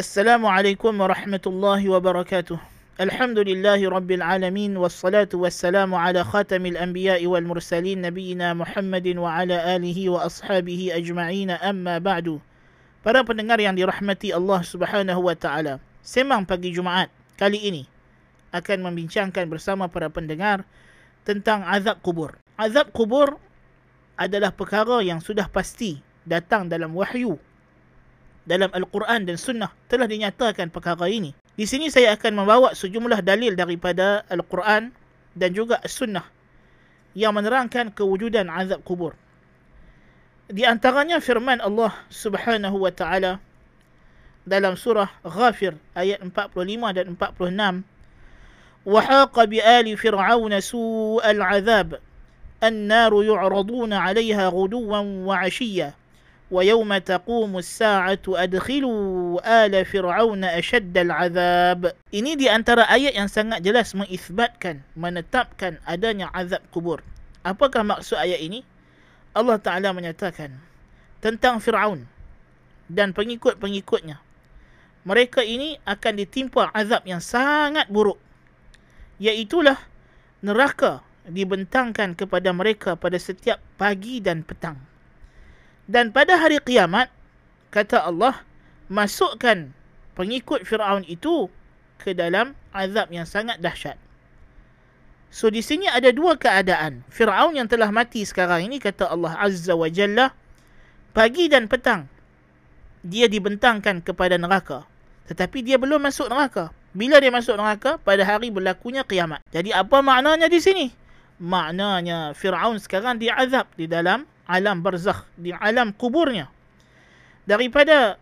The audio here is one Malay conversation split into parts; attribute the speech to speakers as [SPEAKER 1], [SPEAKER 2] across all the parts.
[SPEAKER 1] Assalamualaikum warahmatullahi wabarakatuh. الله وبركاته الحمد لله رب العالمين والصلاة والسلام على خاتم الأنبياء والمرسلين نبينا محمد وعلى آله وأصحابه أجمعين أما بعد Para pendengar yang dirahmati Allah subhanahu wa ta'ala Semang pagi Jumaat kali ini Akan membincangkan bersama para pendengar Tentang azab kubur Azab kubur adalah perkara yang sudah pasti Datang dalam wahyu dalam Al-Quran dan Sunnah telah dinyatakan perkara ini. Di sini saya akan membawa sejumlah dalil daripada Al-Quran dan juga Sunnah yang menerangkan kewujudan azab kubur. Di antaranya firman Allah Subhanahu wa taala dalam surah Ghafir ayat 45 dan 46 وحاق بآل فرعون سوء العذاب النار يعرضون عليها غدوا وعشيا ويوم تقوم الساعة أدخلوا آل فرعون أشد العذاب Ini di antara ayat yang sangat jelas mengisbatkan, menetapkan adanya azab kubur. Apakah maksud ayat ini? Allah Ta'ala menyatakan tentang Fir'aun dan pengikut-pengikutnya. Mereka ini akan ditimpa azab yang sangat buruk. Iaitulah neraka dibentangkan kepada mereka pada setiap pagi dan petang. Dan pada hari kiamat, kata Allah, masukkan pengikut Fir'aun itu ke dalam azab yang sangat dahsyat. So di sini ada dua keadaan. Fir'aun yang telah mati sekarang ini, kata Allah Azza wa Jalla, pagi dan petang, dia dibentangkan kepada neraka. Tetapi dia belum masuk neraka. Bila dia masuk neraka? Pada hari berlakunya kiamat. Jadi apa maknanya di sini? Maknanya Fir'aun sekarang diazab di dalam alam barzakh. Di alam kuburnya. Daripada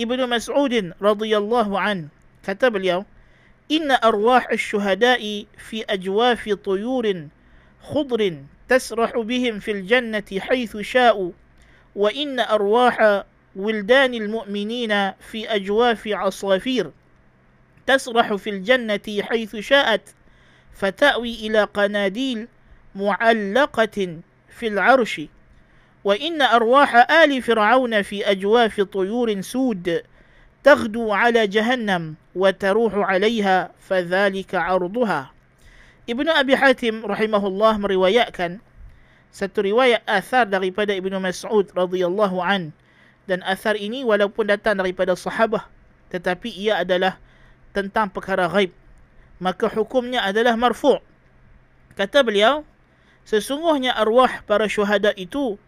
[SPEAKER 1] Ibnu Mas'udin radhiyallahu an kata beliau, Inna arwah syuhada'i fi ajwafi tuyurin khudrin bihim fil jannati haythu sya'u wa inna arwaha ولدان المؤمنين في أجواف عصافير تسرح في الجنة حيث شاءت فتأوي إلى قناديل معلقة في العرش وإن أرواح آل فرعون في أجواف طيور سود تغدو على جهنم وتروح عليها فذلك عرضها ابن أبي حاتم رحمه الله مروايأكن satu riwayat athar daripada Ibnu Mas'ud radhiyallahu an dan asar ini walaupun datang daripada sahabah tetapi ia adalah tentang perkara ghaib maka hukumnya adalah marfu' kata beliau sesungguhnya arwah para syuhada itu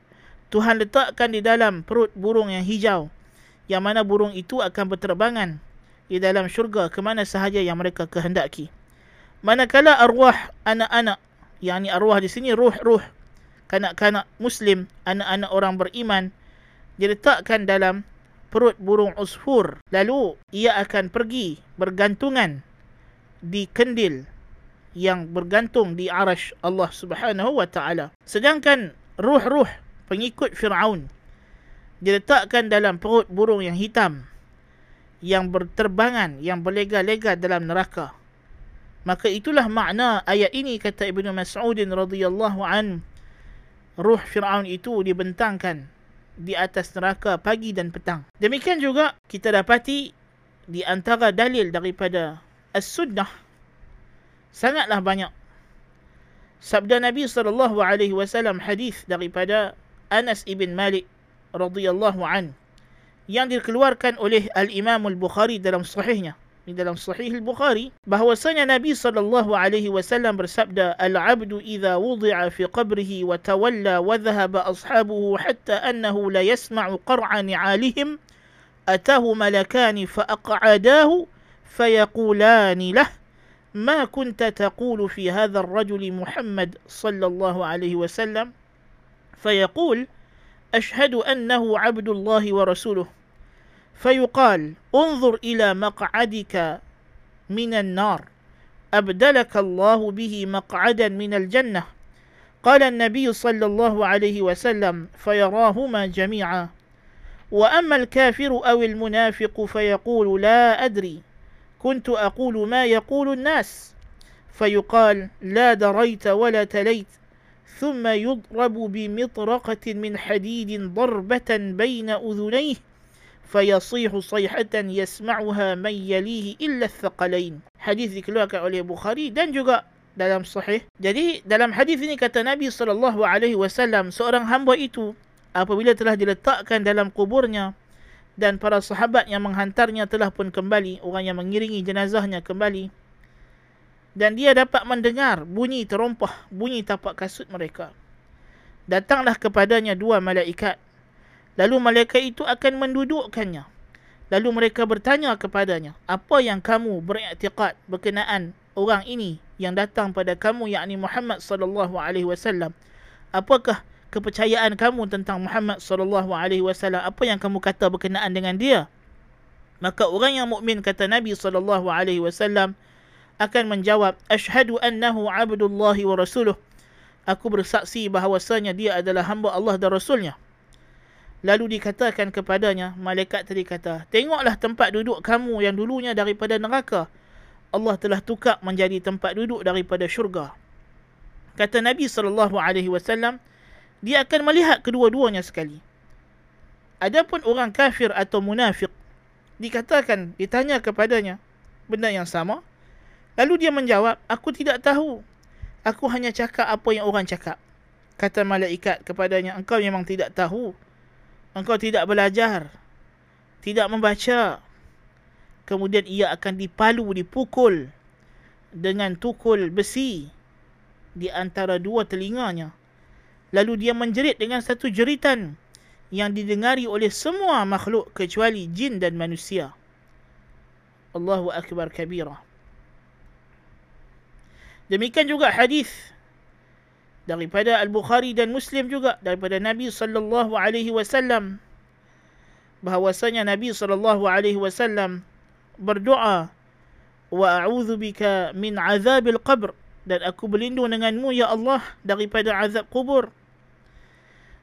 [SPEAKER 1] Tuhan letakkan di dalam perut burung yang hijau yang mana burung itu akan berterbangan di dalam syurga ke mana sahaja yang mereka kehendaki manakala arwah anak-anak yakni arwah di sini ruh-ruh kanak-kanak muslim anak-anak orang beriman diletakkan dalam perut burung usfur. Lalu ia akan pergi bergantungan di kendil yang bergantung di arash Allah Subhanahu wa taala. Sedangkan ruh-ruh pengikut Firaun diletakkan dalam perut burung yang hitam yang berterbangan, yang berlega-lega dalam neraka. Maka itulah makna ayat ini kata Ibnu Mas'ud radhiyallahu an ruh Firaun itu dibentangkan di atas neraka pagi dan petang. Demikian juga kita dapati di antara dalil daripada As-Sunnah sangatlah banyak. Sabda Nabi sallallahu alaihi wasallam hadis daripada Anas ibn Malik radhiyallahu an yang dikeluarkan oleh Al-Imam Al-Bukhari dalam sahihnya di dalam sahih al-Bukhari bahwasanya Nabi sallallahu alaihi wasallam bersabda al-'abdu idza wudi'a fi qabrihi wa tawalla wa dhahaba ashabuhu hatta annahu la yasma'u qar'a ni'alihim atahu malakan fa aq'adahu فيقولان له ما كنت تقول في هذا الرجل محمد صلى الله عليه وسلم فيقول أشهد أنه عبد الله ورسوله. فيقال انظر إلى مقعدك من النار أبدلك الله به مقعدا من الجنة. قال النبي صلى الله عليه وسلم فيراهما جميعا. وأما الكافر أو المنافق فيقول لا أدري كنت أقول ما يقول الناس. فيقال لا دريت ولا تليت. ثم يضرب بمطرقه من حديد ضربه بين اذنيه فيصيح صيحة يسمعها من يليه إلا الثقلين hadis dikeluarkan oleh Bukhari dan juga dalam sahih. Jadi dalam hadis ini kata Nabi sallallahu alaihi wasallam seorang hamba itu apabila telah diletakkan dalam kuburnya dan para sahabat yang menghantarnya telah pun kembali, orang yang mengiringi jenazahnya kembali dan dia dapat mendengar bunyi terompah, bunyi tapak kasut mereka. Datanglah kepadanya dua malaikat. Lalu malaikat itu akan mendudukkannya. Lalu mereka bertanya kepadanya, apa yang kamu beriktikad berkenaan orang ini yang datang pada kamu yakni Muhammad sallallahu alaihi wasallam? Apakah kepercayaan kamu tentang Muhammad sallallahu alaihi wasallam? Apa yang kamu kata berkenaan dengan dia? Maka orang yang mukmin kata Nabi sallallahu alaihi wasallam akan menjawab asyhadu annahu abdullahi wa rasuluh. Aku bersaksi bahawasanya dia adalah hamba Allah dan rasulnya. Lalu dikatakan kepadanya, malaikat tadi kata, tengoklah tempat duduk kamu yang dulunya daripada neraka. Allah telah tukar menjadi tempat duduk daripada syurga. Kata Nabi SAW, dia akan melihat kedua-duanya sekali. Adapun orang kafir atau munafik, dikatakan, ditanya kepadanya, benda yang sama. Lalu dia menjawab, aku tidak tahu. Aku hanya cakap apa yang orang cakap. Kata malaikat kepadanya, engkau memang tidak tahu engkau tidak belajar, tidak membaca, kemudian ia akan dipalu, dipukul dengan tukul besi di antara dua telinganya. Lalu dia menjerit dengan satu jeritan yang didengari oleh semua makhluk kecuali jin dan manusia. Allahu Akbar kabira. Demikian juga hadis daripada Al-Bukhari dan Muslim juga daripada Nabi sallallahu alaihi wasallam. Bahwasanya Nabi sallallahu alaihi wasallam berdoa wa a'udzu bika min azabil qabr dan aku berlindung denganmu ya Allah daripada azab kubur.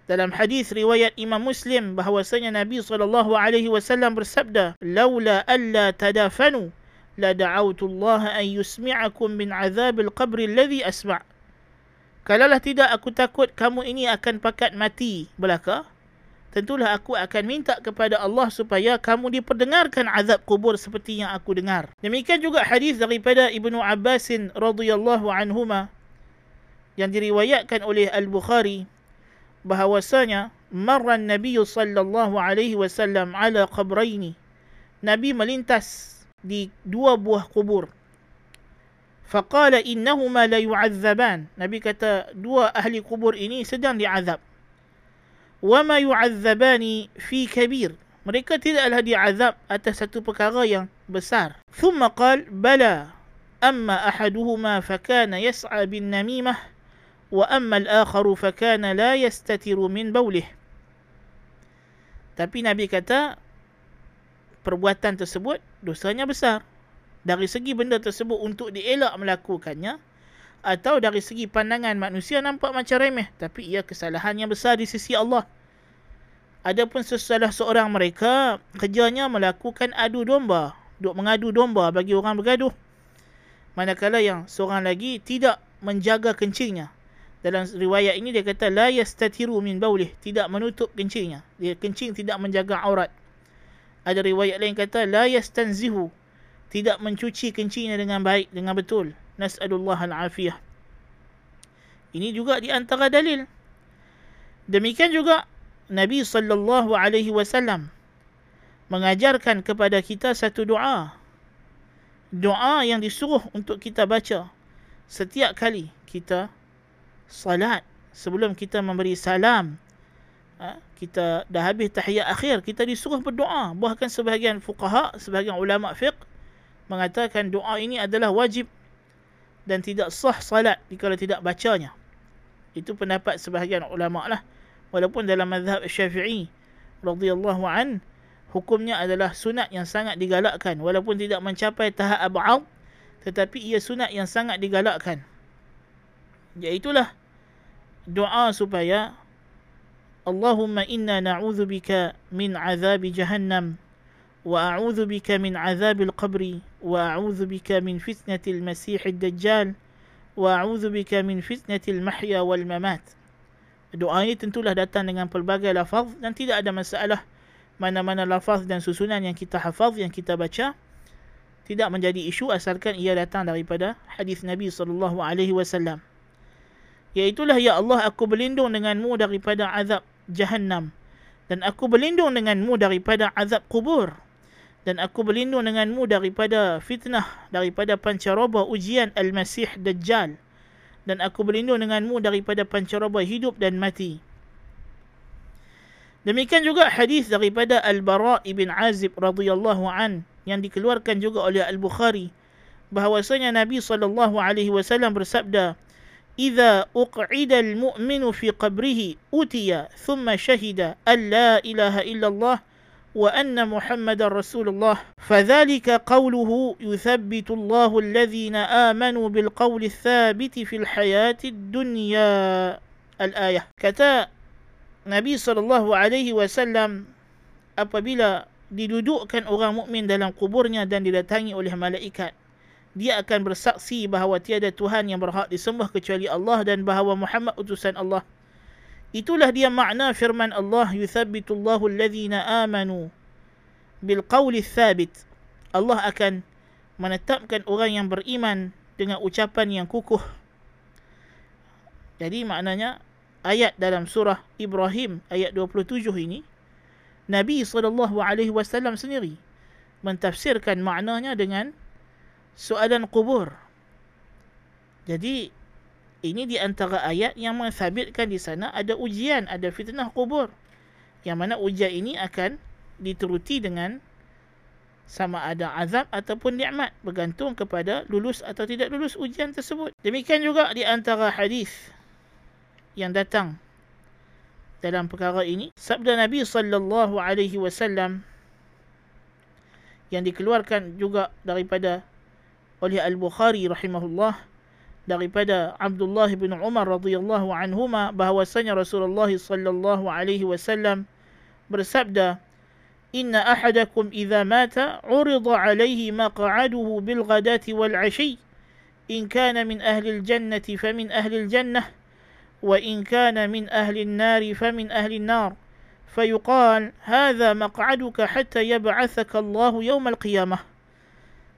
[SPEAKER 1] Dalam hadis riwayat Imam Muslim bahwasanya Nabi sallallahu alaihi wasallam bersabda laula alla tadafanu la da'awtu Allah an yusmi'akum min azabil qabr alladhi asma' Kalaulah tidak aku takut kamu ini akan pakat mati belaka, tentulah aku akan minta kepada Allah supaya kamu diperdengarkan azab kubur seperti yang aku dengar. Demikian juga hadis daripada Ibnu Abbas radhiyallahu anhuma yang diriwayatkan oleh Al-Bukhari bahawasanya marra Nabi sallallahu alaihi wasallam ala qabraini. Nabi melintas di dua buah kubur. Faqala innahuma la yu'azzaban. Nabi kata dua ahli kubur ini sedang diazab. Wa ma yu'azzabani fi kabir. Mereka tidaklah diazab atas satu perkara yang besar. Thumma qal bala amma ahaduhuma fakana yas'a bin namimah wa amma al-akharu fakana la yastatiru min bawlih. Tapi Nabi kata perbuatan tersebut dosanya besar dari segi benda tersebut untuk dielak melakukannya atau dari segi pandangan manusia nampak macam remeh tapi ia kesalahan yang besar di sisi Allah. Adapun sesalah seorang mereka kerjanya melakukan adu domba, duk mengadu domba bagi orang bergaduh. Manakala yang seorang lagi tidak menjaga kencingnya. Dalam riwayat ini dia kata la yastatiru min baulih, tidak menutup kencingnya. Dia kencing tidak menjaga aurat. Ada riwayat lain kata la yastanzihu, tidak mencuci kencingnya dengan baik dengan betul. Nas'alullah al-afiyah. Ini juga di antara dalil. Demikian juga Nabi sallallahu alaihi wasallam mengajarkan kepada kita satu doa. Doa yang disuruh untuk kita baca setiap kali kita salat sebelum kita memberi salam. Ha, kita dah habis tahiyat akhir kita disuruh berdoa bahkan sebahagian fuqaha sebahagian ulama fiqh mengatakan doa ini adalah wajib dan tidak sah salat jika tidak bacanya. Itu pendapat sebahagian ulama lah. Walaupun dalam mazhab syafi'i radhiyallahu an hukumnya adalah sunat yang sangat digalakkan walaupun tidak mencapai tahap ab'ad tetapi ia sunat yang sangat digalakkan. Iaitulah doa supaya Allahumma inna na'udzubika min azab jahannam وأعوذ بك من عذاب القبر وأعوذ بك من فتنة المسيح الدجال وأعوذ بك من فتنة المحيا والممات Doa ini tentulah datang dengan pelbagai lafaz dan tidak ada masalah mana-mana lafaz dan susunan yang kita hafaz yang kita baca tidak menjadi isu asalkan ia datang daripada hadis Nabi sallallahu alaihi wasallam. Iaitulah ya Allah aku berlindung denganmu daripada azab jahannam. Dan aku berlindung denganmu daripada azab kubur. Dan aku berlindung denganmu daripada fitnah daripada pancaroba ujian al-Masih Dajjal. Dan aku berlindung denganmu daripada pancaroba hidup dan mati. Demikian juga hadis daripada Al-Bara ibn Azib radhiyallahu an yang dikeluarkan juga oleh Al-Bukhari. Bahwasanya Nabi sallallahu alaihi wasallam bersabda إذا أقعد المؤمن في قبره أتي ثم شهد أن لا إله إلا الله وأن محمد رسول الله. فذلك قوله يثبت الله الذين آمنوا بالقول الثابت في الحياة الدنيا. الآية. كتا Nabi sallallahu alaihi wasallam apabila didudukkan orang mukmin dalam kuburnya dan didatangi oleh malaikat. Dia akan bersaksi bahawa tiada tuhan yang berhak disembah kecuali Allah dan bahawa Muhammad utusan Allah. Itulah dia makna firman Allah yuthabbitullahu alladhina amanu bil qawli thabit. Allah akan menetapkan orang yang beriman dengan ucapan yang kukuh. Jadi maknanya ayat dalam surah Ibrahim ayat 27 ini Nabi SAW sendiri mentafsirkan maknanya dengan soalan kubur. Jadi ini di antara ayat yang mensabitkan di sana ada ujian, ada fitnah kubur. Yang mana ujian ini akan dituruti dengan sama ada azab ataupun nikmat bergantung kepada lulus atau tidak lulus ujian tersebut. Demikian juga di antara hadis yang datang dalam perkara ini sabda Nabi sallallahu alaihi wasallam yang dikeluarkan juga daripada oleh Al-Bukhari rahimahullah daripada Abdullah bin Umar radhiyallahu anhuma bahwasanya Rasulullah sallallahu alaihi wasallam bersabda Inna ahadakum idza mata urida alaihi maq'aduhu bil ghadati wal 'ashi in kana min ahli al-jannati famin ahli al-jannah وإن كان من أهل النار فمن أهل النار فيقال هذا مقعدك حتى يبعثك الله يوم القيامة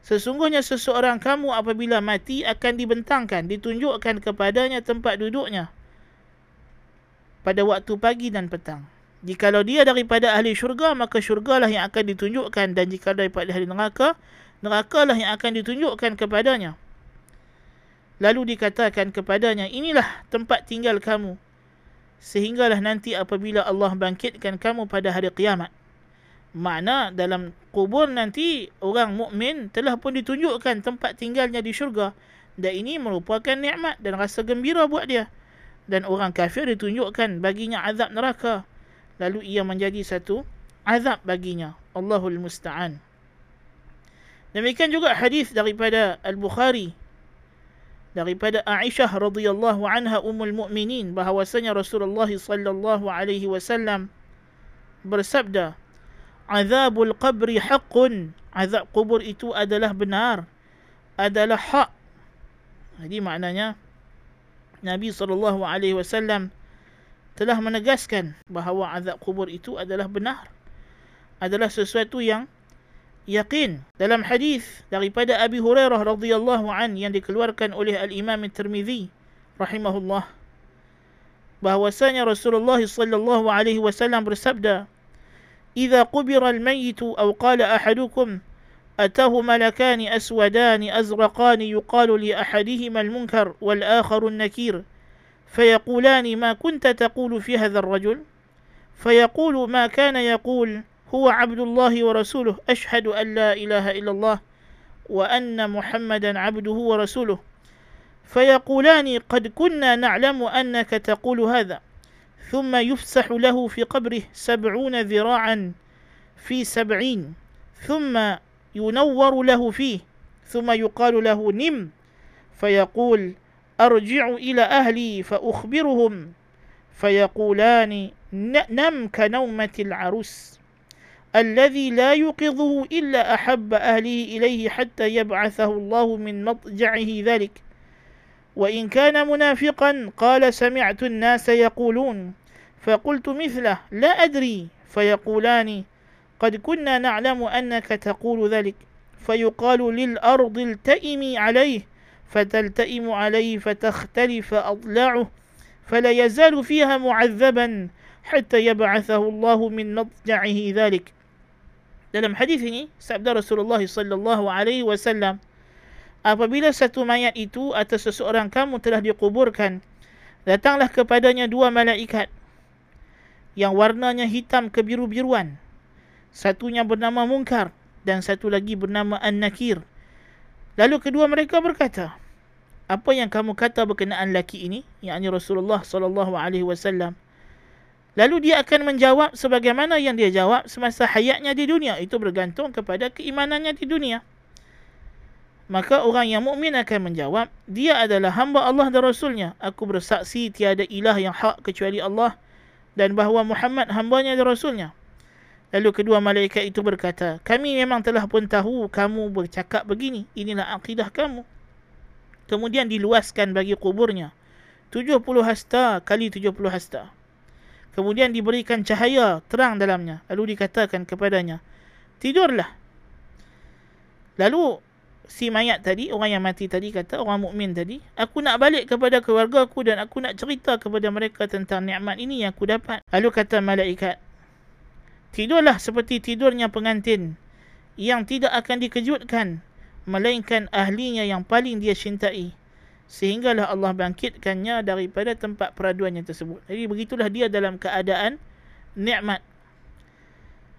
[SPEAKER 1] Sesungguhnya seseorang kamu apabila mati akan dibentangkan, ditunjukkan kepadanya tempat duduknya pada waktu pagi dan petang. Jikalau dia daripada ahli syurga, maka syurgalah yang akan ditunjukkan. Dan jika daripada ahli neraka, nerakalah yang akan ditunjukkan kepadanya. Lalu dikatakan kepadanya, inilah tempat tinggal kamu. Sehinggalah nanti apabila Allah bangkitkan kamu pada hari kiamat. Makna dalam kubur nanti orang mukmin telah pun ditunjukkan tempat tinggalnya di syurga. Dan ini merupakan nikmat dan rasa gembira buat dia. Dan orang kafir ditunjukkan baginya azab neraka. Lalu ia menjadi satu azab baginya. Allahul Musta'an. Demikian juga hadis daripada Al-Bukhari daripada Aisyah radhiyallahu anha ummul mukminin bahwasanya Rasulullah sallallahu alaihi wasallam bersabda azabul qabri haqqun. Azab kubur itu adalah benar. Adalah hak. Jadi maknanya Nabi sallallahu alaihi wasallam telah menegaskan bahawa azab kubur itu adalah benar. Adalah sesuatu yang yakin. Dalam hadis daripada Abi Hurairah radhiyallahu an yang dikeluarkan oleh Al-Imam At-Tirmizi rahimahullah bahwasanya Rasulullah sallallahu alaihi wasallam bersabda "Idza qubira al-mayyit aw qala ahadukum atahu malakani aswadani azraqani yuqalu li ahadihima al-munkar wal akharu an-nakir فيقولان ما كنت تقول في هذا الرجل؟ فيقول ما كان يقول هو عبد الله ورسوله أشهد أن لا إله إلا الله وأن محمدا عبده ورسوله. فيقولان قد كنا نعلم أنك تقول هذا. ثم يفسح له في قبره سبعون ذراعا في سبعين ثم ينور له فيه ثم يقال له نم فيقول أرجع إلى أهلي فأخبرهم فيقولان نم كنومة العروس الذي لا يوقظه إلا أحب أهله إليه حتى يبعثه الله من مضجعه ذلك. وإن كان منافقا قال سمعت الناس يقولون فقلت مثله لا أدري فيقولان قد كنا نعلم أنك تقول ذلك فيقال للأرض التئمي عليه فتلتئم عليه فتختلف أضلاعه فلا يزال فيها معذبا حتى يبعثه الله من مضجعه ذلك. dalam hadis ini sabda Rasulullah sallallahu alaihi wasallam apabila satu mayat itu atau seseorang kamu telah dikuburkan datanglah kepadanya dua malaikat yang warnanya hitam kebiru-biruan satunya bernama Munkar dan satu lagi bernama An-Nakir lalu kedua mereka berkata apa yang kamu kata berkenaan laki ini yakni Rasulullah sallallahu alaihi wasallam Lalu dia akan menjawab sebagaimana yang dia jawab semasa hayatnya di dunia. Itu bergantung kepada keimanannya di dunia. Maka orang yang mukmin akan menjawab, dia adalah hamba Allah dan Rasulnya. Aku bersaksi tiada ilah yang hak kecuali Allah dan bahawa Muhammad hambanya dan Rasulnya. Lalu kedua malaikat itu berkata, kami memang telah pun tahu kamu bercakap begini. Inilah akidah kamu. Kemudian diluaskan bagi kuburnya. 70 hasta kali 70 hasta. Kemudian diberikan cahaya terang dalamnya. Lalu dikatakan kepadanya, tidurlah. Lalu si mayat tadi, orang yang mati tadi kata, orang mukmin tadi, aku nak balik kepada keluarga aku dan aku nak cerita kepada mereka tentang nikmat ini yang aku dapat. Lalu kata malaikat, tidurlah seperti tidurnya pengantin yang tidak akan dikejutkan melainkan ahlinya yang paling dia cintai sehinggalah Allah bangkitkannya daripada tempat peraduannya tersebut. Jadi begitulah dia dalam keadaan nikmat.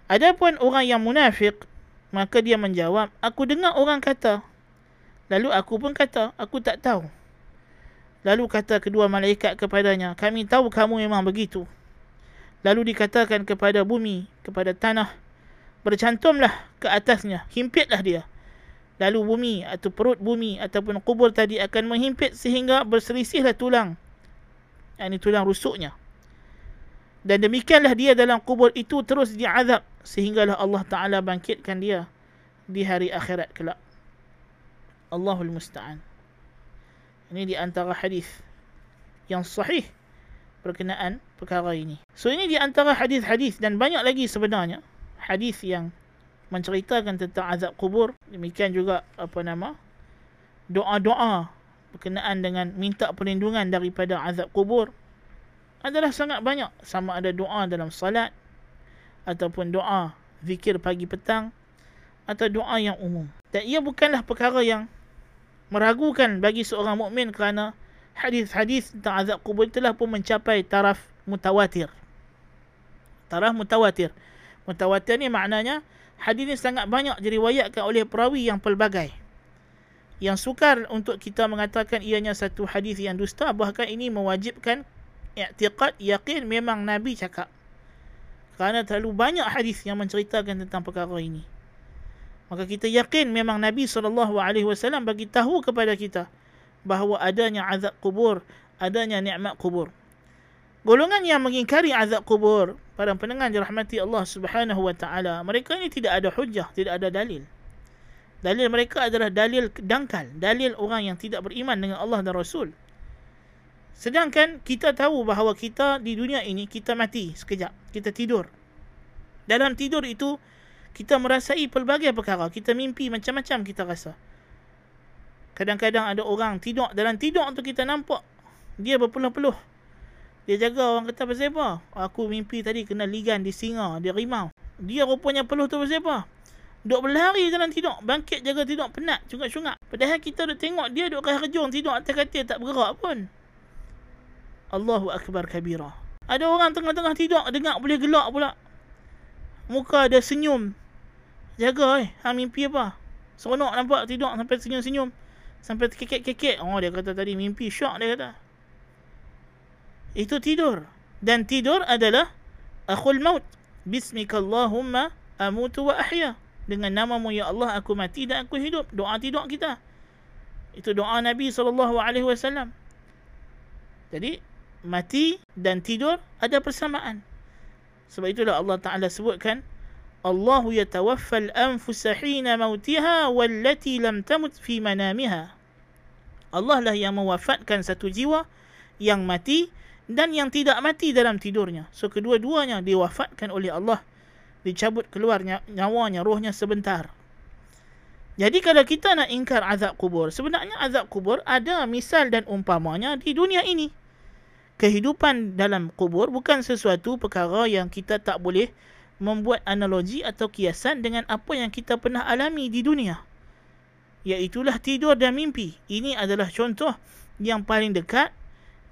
[SPEAKER 1] Adapun orang yang munafik, maka dia menjawab, aku dengar orang kata. Lalu aku pun kata, aku tak tahu. Lalu kata kedua malaikat kepadanya, kami tahu kamu memang begitu. Lalu dikatakan kepada bumi, kepada tanah, bercantumlah ke atasnya, himpitlah dia lalu bumi atau perut bumi ataupun kubur tadi akan menghimpit sehingga berselisihlah tulang. Ini tulang rusuknya. Dan demikianlah dia dalam kubur itu terus diazab sehinggalah Allah Taala bangkitkan dia di hari akhirat kelak. Allahul musta'an. Ini di antara hadis yang sahih berkenaan perkara ini. So ini di antara hadis-hadis dan banyak lagi sebenarnya hadis yang menceritakan tentang azab kubur demikian juga apa nama doa-doa berkenaan dengan minta perlindungan daripada azab kubur adalah sangat banyak sama ada doa dalam salat ataupun doa zikir pagi petang atau doa yang umum dan ia bukanlah perkara yang meragukan bagi seorang mukmin kerana hadis-hadis tentang azab kubur telah pun mencapai taraf mutawatir taraf mutawatir mutawatir ni maknanya hadis ini sangat banyak diriwayatkan oleh perawi yang pelbagai. Yang sukar untuk kita mengatakan ianya satu hadis yang dusta bahkan ini mewajibkan i'tiqad yakin memang Nabi cakap. Kerana terlalu banyak hadis yang menceritakan tentang perkara ini. Maka kita yakin memang Nabi SAW bagi tahu kepada kita bahawa adanya azab kubur, adanya nikmat kubur. Golongan yang mengingkari azab kubur, para pendengar dirahmati Allah Subhanahu wa taala, mereka ini tidak ada hujah, tidak ada dalil. Dalil mereka adalah dalil dangkal, dalil orang yang tidak beriman dengan Allah dan Rasul. Sedangkan kita tahu bahawa kita di dunia ini kita mati sekejap, kita tidur. Dalam tidur itu kita merasai pelbagai perkara, kita mimpi macam-macam kita rasa. Kadang-kadang ada orang tidur dalam tidur tu kita nampak dia berpeluh-peluh dia jaga orang kata pasal apa? Aku mimpi tadi kena ligan di singa, di rimau. Dia rupanya peluh tu pasal apa? Duk berlari dalam tidur. Bangkit jaga tidur. Penat. Cungak-cungak. Padahal kita duk tengok dia duk kehajung tidur atas katil tak bergerak pun. Allahu Akbar kabira. Ada orang tengah-tengah tidur. Dengar boleh gelak pula. Muka dia senyum. Jaga eh. Ha mimpi apa? Seronok nampak tidur sampai senyum-senyum. Sampai kekek-kekek. Oh dia kata tadi mimpi. Syok dia kata itu tidur dan tidur adalah akhul maut bismikallahumma amutu wa ahya dengan namamu ya Allah aku mati dan aku hidup doa tidur kita itu doa Nabi SAW jadi mati dan tidur ada persamaan sebab itulah Allah Ta'ala sebutkan Allah yatawaffal anfusa hina mautiha wallati lam tamut fi manamiha Allah lah yang mewafatkan satu jiwa yang mati dan yang tidak mati dalam tidurnya. So kedua-duanya diwafatkan oleh Allah dicabut keluar nyawanya, rohnya sebentar. Jadi kalau kita nak ingkar azab kubur, sebenarnya azab kubur ada misal dan umpamanya di dunia ini. Kehidupan dalam kubur bukan sesuatu perkara yang kita tak boleh membuat analogi atau kiasan dengan apa yang kita pernah alami di dunia. Iaitulah tidur dan mimpi. Ini adalah contoh yang paling dekat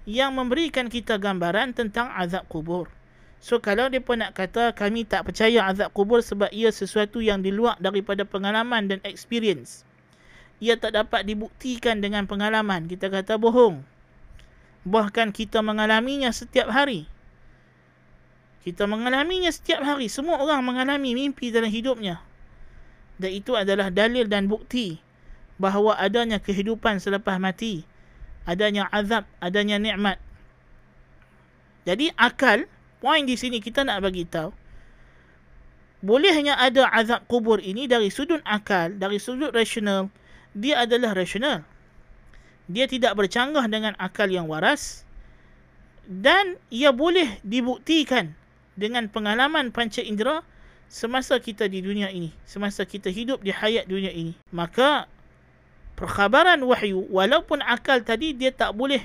[SPEAKER 1] yang memberikan kita gambaran tentang azab kubur. So kalau mereka nak kata kami tak percaya azab kubur sebab ia sesuatu yang di luar daripada pengalaman dan experience. Ia tak dapat dibuktikan dengan pengalaman. Kita kata bohong. Bahkan kita mengalaminya setiap hari. Kita mengalaminya setiap hari. Semua orang mengalami mimpi dalam hidupnya. Dan itu adalah dalil dan bukti bahawa adanya kehidupan selepas mati. Adanya azab, adanya nikmat. Jadi akal Poin di sini kita nak bagi tahu bolehnya ada azab kubur ini dari sudut akal, dari sudut rasional, dia adalah rasional. Dia tidak bercanggah dengan akal yang waras dan ia boleh dibuktikan dengan pengalaman panca indera semasa kita di dunia ini, semasa kita hidup di hayat dunia ini. Maka perkhabaran wahyu walaupun akal tadi dia tak boleh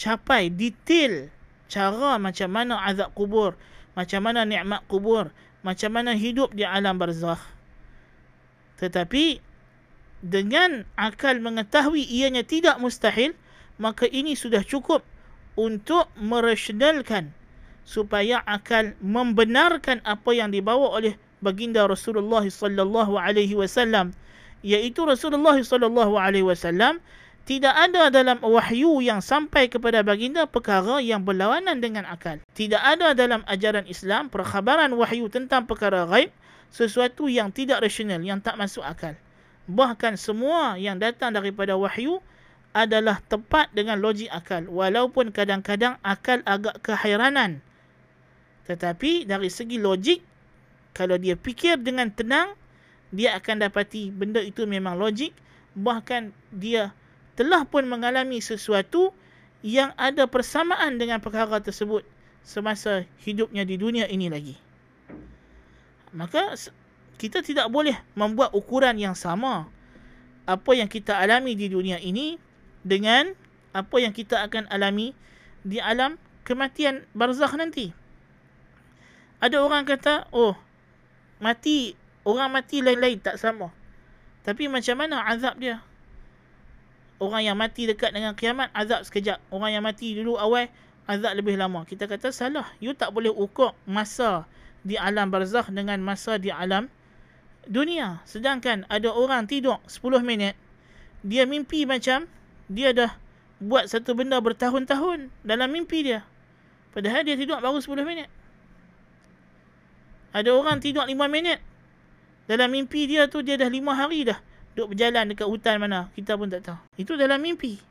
[SPEAKER 1] capai detail cara macam mana azab kubur, macam mana nikmat kubur, macam mana hidup di alam barzakh. Tetapi dengan akal mengetahui ianya tidak mustahil, maka ini sudah cukup untuk merasionalkan supaya akal membenarkan apa yang dibawa oleh baginda Rasulullah sallallahu alaihi wasallam iaitu Rasulullah sallallahu alaihi wasallam tidak ada dalam wahyu yang sampai kepada baginda perkara yang berlawanan dengan akal. Tidak ada dalam ajaran Islam perkhabaran wahyu tentang perkara gaib sesuatu yang tidak rasional, yang tak masuk akal. Bahkan semua yang datang daripada wahyu adalah tepat dengan logik akal. Walaupun kadang-kadang akal agak kehairanan. Tetapi dari segi logik, kalau dia fikir dengan tenang, dia akan dapati benda itu memang logik. Bahkan dia telah pun mengalami sesuatu yang ada persamaan dengan perkara tersebut semasa hidupnya di dunia ini lagi. Maka kita tidak boleh membuat ukuran yang sama apa yang kita alami di dunia ini dengan apa yang kita akan alami di alam kematian barzakh nanti. Ada orang kata, oh, mati, orang mati lain-lain tak sama. Tapi macam mana azab dia? orang yang mati dekat dengan kiamat azab sekejap. Orang yang mati dulu awal azab lebih lama. Kita kata salah. You tak boleh ukur masa di alam barzakh dengan masa di alam dunia. Sedangkan ada orang tidur 10 minit. Dia mimpi macam dia dah buat satu benda bertahun-tahun dalam mimpi dia. Padahal dia tidur baru 10 minit. Ada orang tidur 5 minit. Dalam mimpi dia tu dia dah 5 hari dah duk berjalan dekat hutan mana kita pun tak tahu itu dalam mimpi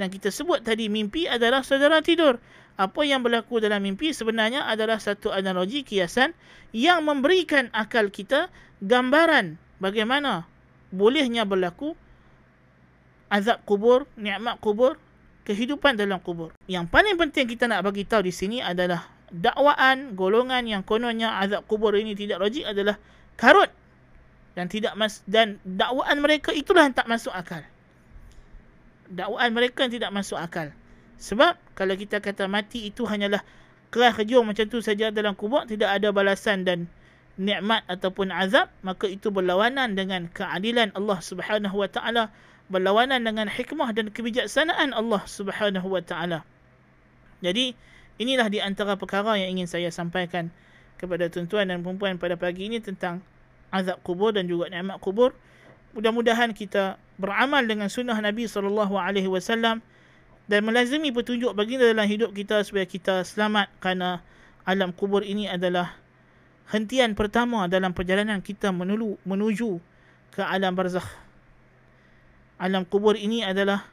[SPEAKER 1] dan kita sebut tadi mimpi adalah saudara tidur apa yang berlaku dalam mimpi sebenarnya adalah satu analogi kiasan yang memberikan akal kita gambaran bagaimana bolehnya berlaku azab kubur nikmat kubur kehidupan dalam kubur yang paling penting kita nak bagi tahu di sini adalah dakwaan golongan yang kononnya azab kubur ini tidak logik adalah karut dan tidak mas dan dakwaan mereka itulah yang tak masuk akal. Dakwaan mereka yang tidak masuk akal. Sebab kalau kita kata mati itu hanyalah kerah kejung macam tu saja dalam kubur tidak ada balasan dan nikmat ataupun azab maka itu berlawanan dengan keadilan Allah Subhanahu wa taala berlawanan dengan hikmah dan kebijaksanaan Allah Subhanahu wa taala. Jadi inilah di antara perkara yang ingin saya sampaikan kepada tuan-tuan dan puan-puan pada pagi ini tentang azab kubur dan juga nikmat kubur. Mudah-mudahan kita beramal dengan sunnah Nabi SAW dan melazimi petunjuk baginda dalam hidup kita supaya kita selamat kerana alam kubur ini adalah hentian pertama dalam perjalanan kita menuju, menuju ke alam barzakh. Alam kubur ini adalah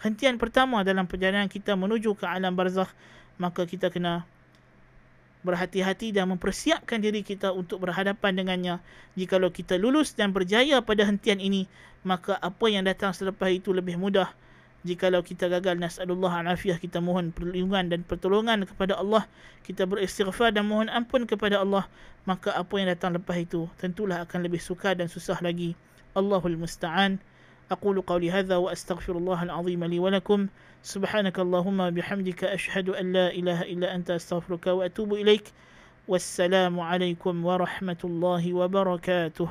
[SPEAKER 1] hentian pertama dalam perjalanan kita menuju ke alam barzakh. Maka kita kena berhati-hati dan mempersiapkan diri kita untuk berhadapan dengannya. Jikalau kita lulus dan berjaya pada hentian ini, maka apa yang datang selepas itu lebih mudah Jikalau kita gagal nas'alullah al-afiyah kita mohon perlindungan dan pertolongan kepada Allah, kita beristighfar dan mohon ampun kepada Allah, maka apa yang datang lepas itu tentulah akan lebih sukar dan susah lagi. Allahul musta'an. أقول قولي هذا وأستغفر الله العظيم لي ولكم سبحانك اللهم بحمدك أشهد أن لا إله إلا أنت أستغفرك وأتوب إليك والسلام عليكم ورحمة الله وبركاته